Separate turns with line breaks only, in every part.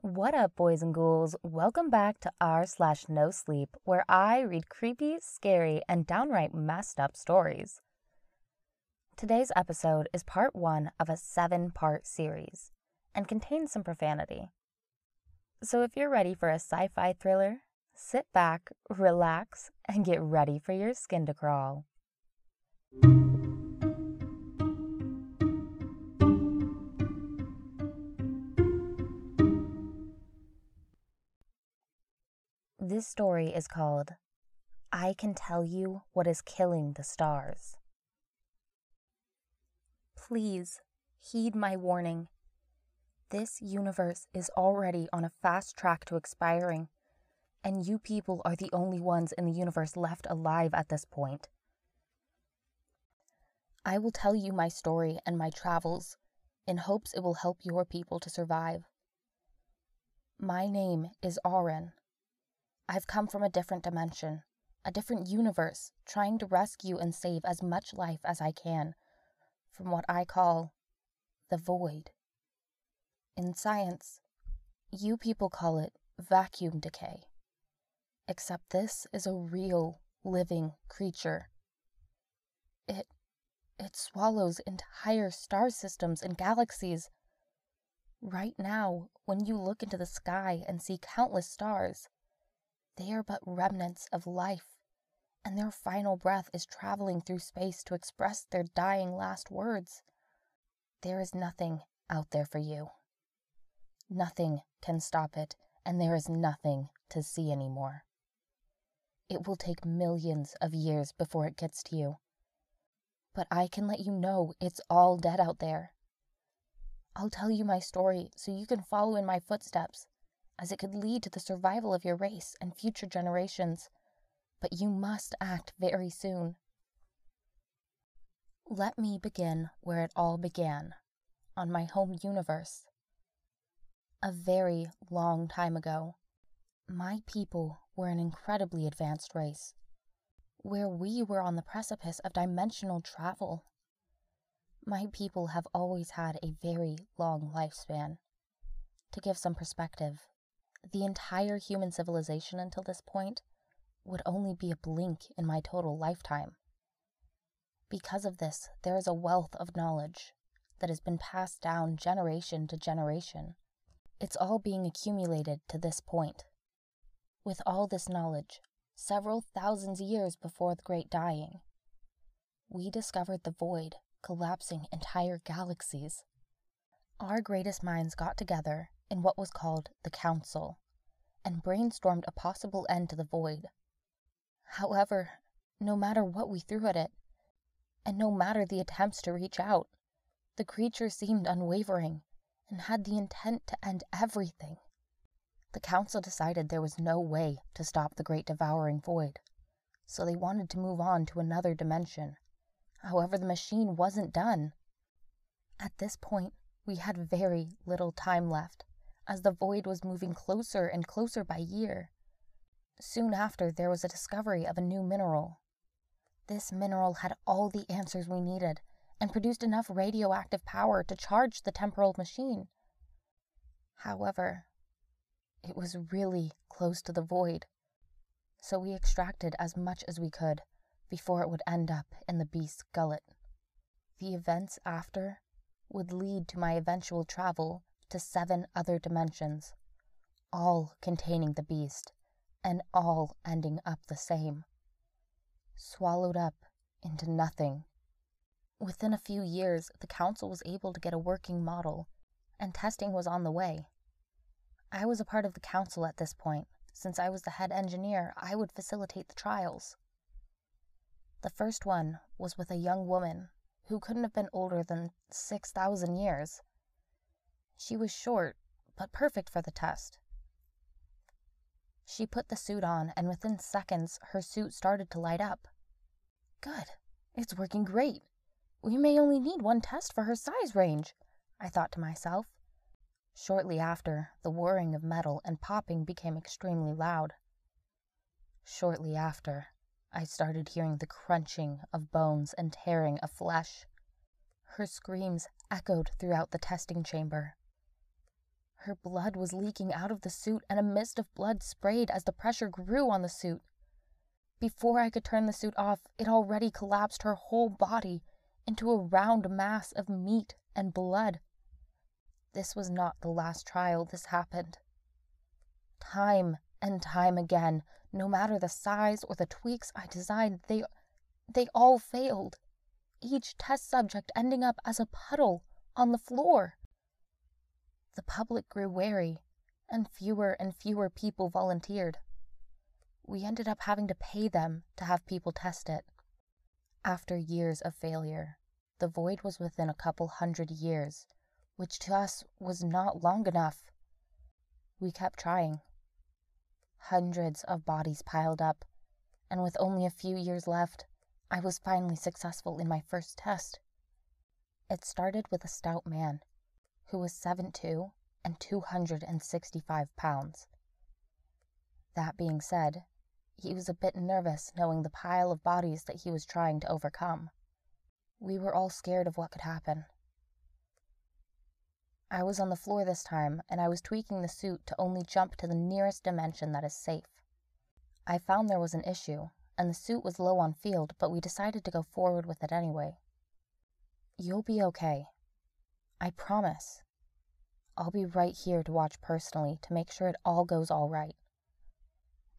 What up, boys and ghouls? Welcome back to r slash no sleep, where I read creepy, scary, and downright messed up stories. Today's episode is part one of a seven part series and contains some profanity. So if you're ready for a sci fi thriller, sit back, relax, and get ready for your skin to crawl. This story is called I Can Tell You What Is Killing the Stars. Please heed my warning. This universe is already on a fast track to expiring, and you people are the only ones in the universe left alive at this point. I will tell you my story and my travels in hopes it will help your people to survive. My name is Auren. I've come from a different dimension, a different universe, trying to rescue and save as much life as I can from what I call the void. In science, you people call it vacuum decay. Except this is a real, living creature. It it swallows entire star systems and galaxies. Right now, when you look into the sky and see countless stars, they are but remnants of life, and their final breath is traveling through space to express their dying last words. There is nothing out there for you. Nothing can stop it, and there is nothing to see anymore. It will take millions of years before it gets to you. But I can let you know it's all dead out there. I'll tell you my story so you can follow in my footsteps as it could lead to the survival of your race and future generations. But you must act very soon. Let me begin where it all began, on my home universe. A very long time ago, my people were an incredibly advanced race, where we were on the precipice of dimensional travel. My people have always had a very long lifespan. To give some perspective, the entire human civilization until this point would only be a blink in my total lifetime. Because of this, there is a wealth of knowledge that has been passed down generation to generation. It's all being accumulated to this point. With all this knowledge, several thousands years before the Great Dying, we discovered the void collapsing entire galaxies. Our greatest minds got together in what was called the Council and brainstormed a possible end to the void. However, no matter what we threw at it, and no matter the attempts to reach out, the creature seemed unwavering and had the intent to end everything. The council decided there was no way to stop the great devouring void, so they wanted to move on to another dimension. However, the machine wasn't done. At this point, we had very little time left, as the void was moving closer and closer by year. Soon after, there was a discovery of a new mineral. This mineral had all the answers we needed and produced enough radioactive power to charge the temporal machine. However, it was really close to the void, so we extracted as much as we could before it would end up in the beast's gullet. The events after would lead to my eventual travel to seven other dimensions, all containing the beast, and all ending up the same. Swallowed up into nothing. Within a few years, the council was able to get a working model, and testing was on the way. I was a part of the council at this point. Since I was the head engineer, I would facilitate the trials. The first one was with a young woman who couldn't have been older than 6,000 years. She was short, but perfect for the test. She put the suit on, and within seconds, her suit started to light up. Good. It's working great. We may only need one test for her size range, I thought to myself. Shortly after, the whirring of metal and popping became extremely loud. Shortly after, I started hearing the crunching of bones and tearing of flesh. Her screams echoed throughout the testing chamber. Her blood was leaking out of the suit, and a mist of blood sprayed as the pressure grew on the suit. Before I could turn the suit off, it already collapsed her whole body into a round mass of meat and blood. This was not the last trial this happened. Time and time again, no matter the size or the tweaks I designed, they, they all failed, each test subject ending up as a puddle on the floor. The public grew wary, and fewer and fewer people volunteered. We ended up having to pay them to have people test it. After years of failure, the void was within a couple hundred years, which to us was not long enough. We kept trying. Hundreds of bodies piled up, and with only a few years left, I was finally successful in my first test. It started with a stout man who was 7'2 and 265 pounds. That being said, he was a bit nervous knowing the pile of bodies that he was trying to overcome. We were all scared of what could happen. I was on the floor this time, and I was tweaking the suit to only jump to the nearest dimension that is safe. I found there was an issue, and the suit was low on field, but we decided to go forward with it anyway. You'll be okay. I promise. I'll be right here to watch personally to make sure it all goes all right.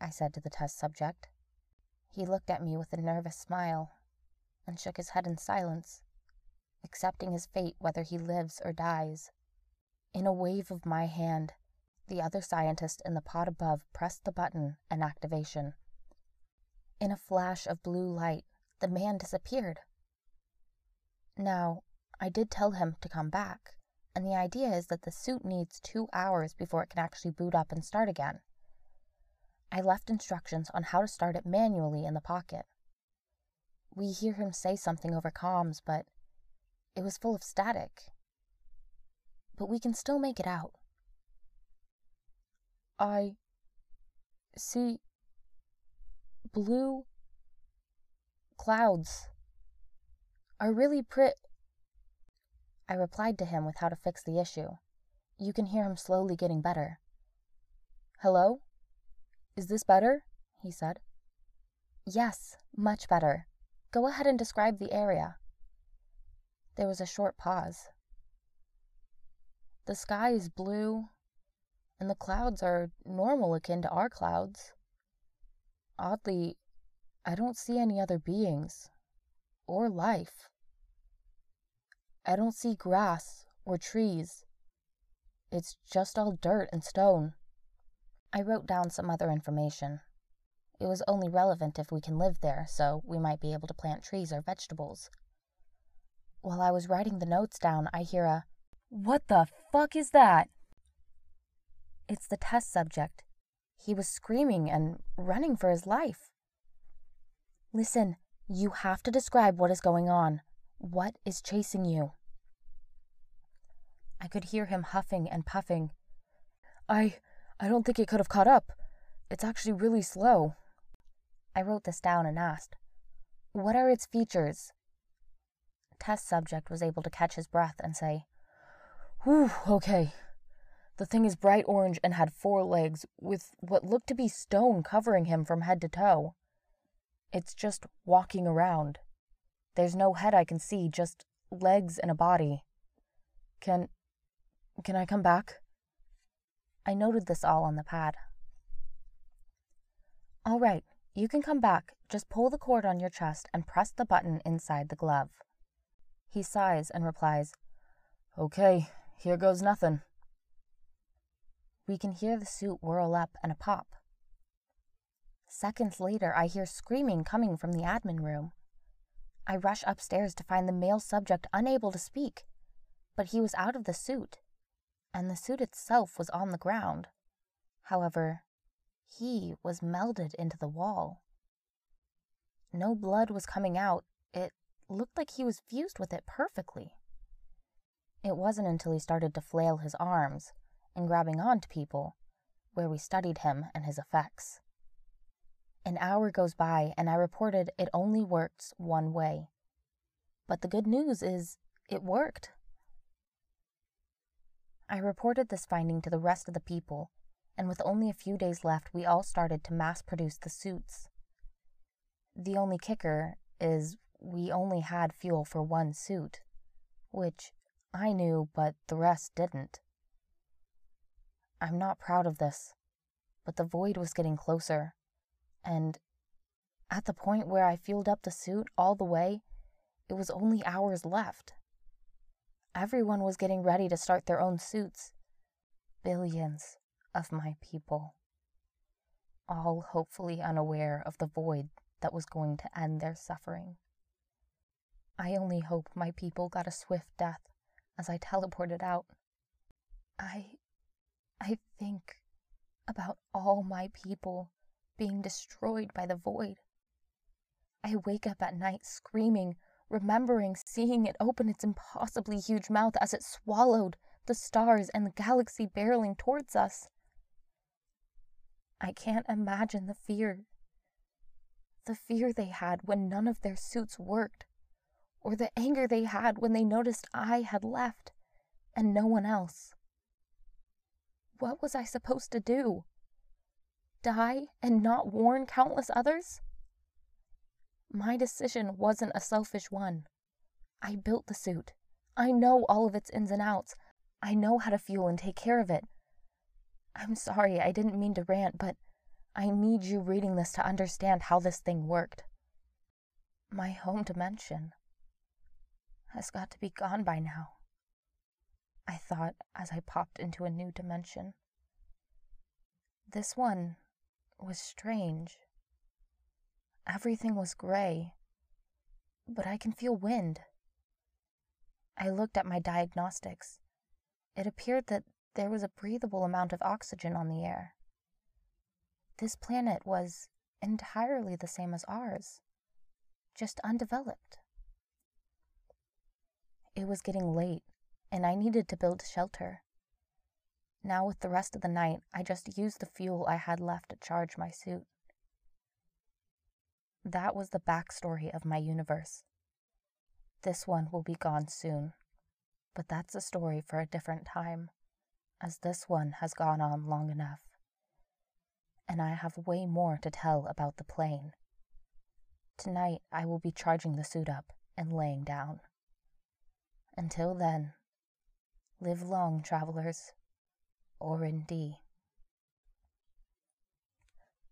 I said to the test subject. He looked at me with a nervous smile and shook his head in silence, accepting his fate whether he lives or dies. In a wave of my hand, the other scientist in the pod above pressed the button and activation. In a flash of blue light, the man disappeared. Now, I did tell him to come back, and the idea is that the suit needs two hours before it can actually boot up and start again. I left instructions on how to start it manually in the pocket. We hear him say something over comms, but it was full of static. But we can still make it out. I see blue clouds are really pretty. I replied to him with how to fix the issue. You can hear him slowly getting better. Hello? Is this better? he said. Yes, much better. Go ahead and describe the area. There was a short pause. The sky is blue, and the clouds are normal akin to our clouds. Oddly, I don't see any other beings or life. I don't see grass or trees. It's just all dirt and stone. I wrote down some other information. It was only relevant if we can live there, so we might be able to plant trees or vegetables. While I was writing the notes down, I hear a, What the fuck is that? It's the test subject. He was screaming and running for his life. Listen, you have to describe what is going on. What is chasing you? I could hear him huffing and puffing. I. I don't think it could have caught up. It's actually really slow. I wrote this down and asked, What are its features? Test subject was able to catch his breath and say, Whew, okay. The thing is bright orange and had four legs, with what looked to be stone covering him from head to toe. It's just walking around. There's no head I can see, just legs and a body. Can. can I come back? I noted this all on the pad. All right, you can come back. Just pull the cord on your chest and press the button inside the glove. He sighs and replies, Okay, here goes nothing. We can hear the suit whirl up and a pop. Seconds later, I hear screaming coming from the admin room. I rush upstairs to find the male subject unable to speak, but he was out of the suit, and the suit itself was on the ground. However, he was melded into the wall. No blood was coming out. It looked like he was fused with it perfectly. It wasn't until he started to flail his arms and grabbing onto people where we studied him and his effects. An hour goes by, and I reported it only works one way. But the good news is it worked. I reported this finding to the rest of the people, and with only a few days left, we all started to mass produce the suits. The only kicker is we only had fuel for one suit, which I knew, but the rest didn't. I'm not proud of this, but the void was getting closer, and at the point where I fueled up the suit all the way, it was only hours left. Everyone was getting ready to start their own suits. Billions of my people. All hopefully unaware of the void that was going to end their suffering. I only hope my people got a swift death as I teleported out. I. I think about all my people being destroyed by the void. I wake up at night screaming, remembering seeing it open its impossibly huge mouth as it swallowed the stars and the galaxy barreling towards us. I can't imagine the fear. The fear they had when none of their suits worked, or the anger they had when they noticed I had left and no one else. What was I supposed to do? Die and not warn countless others? My decision wasn't a selfish one. I built the suit. I know all of its ins and outs. I know how to fuel and take care of it. I'm sorry, I didn't mean to rant, but I need you reading this to understand how this thing worked. My home dimension has got to be gone by now, I thought as I popped into a new dimension. This one was strange. Everything was gray, but I can feel wind. I looked at my diagnostics. It appeared that there was a breathable amount of oxygen on the air. This planet was entirely the same as ours, just undeveloped. It was getting late, and I needed to build shelter. Now, with the rest of the night, I just used the fuel I had left to charge my suit. That was the backstory of my universe. This one will be gone soon, but that's a story for a different time, as this one has gone on long enough. And I have way more to tell about the plane. Tonight I will be charging the suit up and laying down. Until then, live long, travelers. Orin D.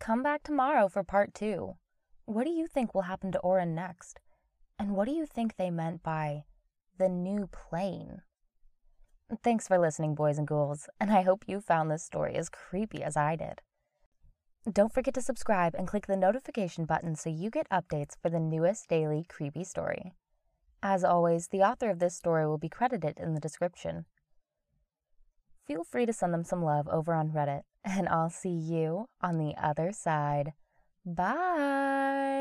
Come back tomorrow for part two. What do you think will happen to Orin next? And what do you think they meant by the new plane? Thanks for listening, boys and ghouls, and I hope you found this story as creepy as I did. Don't forget to subscribe and click the notification button so you get updates for the newest daily creepy story. As always, the author of this story will be credited in the description. Feel free to send them some love over on Reddit, and I'll see you on the other side. Bye.